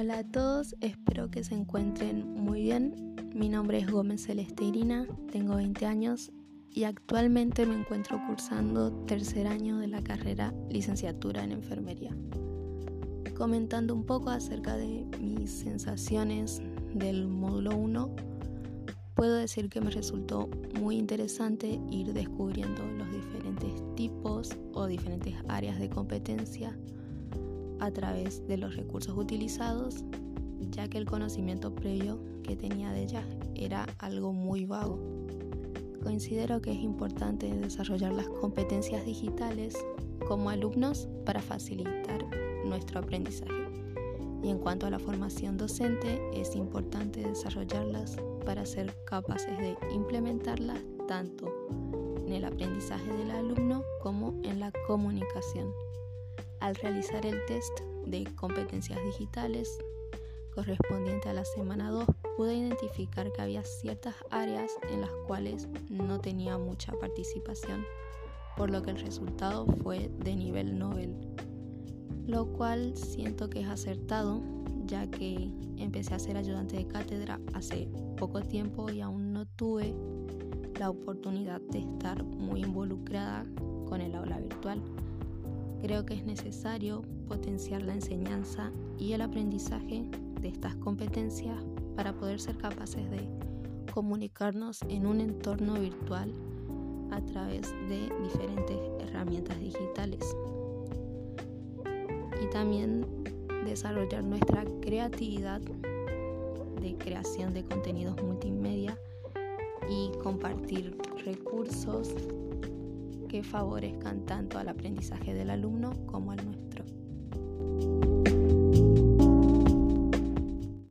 Hola a todos, espero que se encuentren muy bien. Mi nombre es Gómez Celeste Irina, tengo 20 años y actualmente me encuentro cursando tercer año de la carrera licenciatura en enfermería. Comentando un poco acerca de mis sensaciones del módulo 1, puedo decir que me resultó muy interesante ir descubriendo los diferentes tipos o diferentes áreas de competencia a través de los recursos utilizados, ya que el conocimiento previo que tenía de ella era algo muy vago. Considero que es importante desarrollar las competencias digitales como alumnos para facilitar nuestro aprendizaje. Y en cuanto a la formación docente, es importante desarrollarlas para ser capaces de implementarlas tanto en el aprendizaje del alumno como en la comunicación. Al realizar el test de competencias digitales correspondiente a la semana 2, pude identificar que había ciertas áreas en las cuales no tenía mucha participación, por lo que el resultado fue de nivel Nobel, lo cual siento que es acertado, ya que empecé a ser ayudante de cátedra hace poco tiempo y aún no tuve la oportunidad de estar muy involucrada con el aula virtual. Creo que es necesario potenciar la enseñanza y el aprendizaje de estas competencias para poder ser capaces de comunicarnos en un entorno virtual a través de diferentes herramientas digitales. Y también desarrollar nuestra creatividad de creación de contenidos multimedia y compartir recursos que favorezcan tanto al aprendizaje del alumno como al nuestro.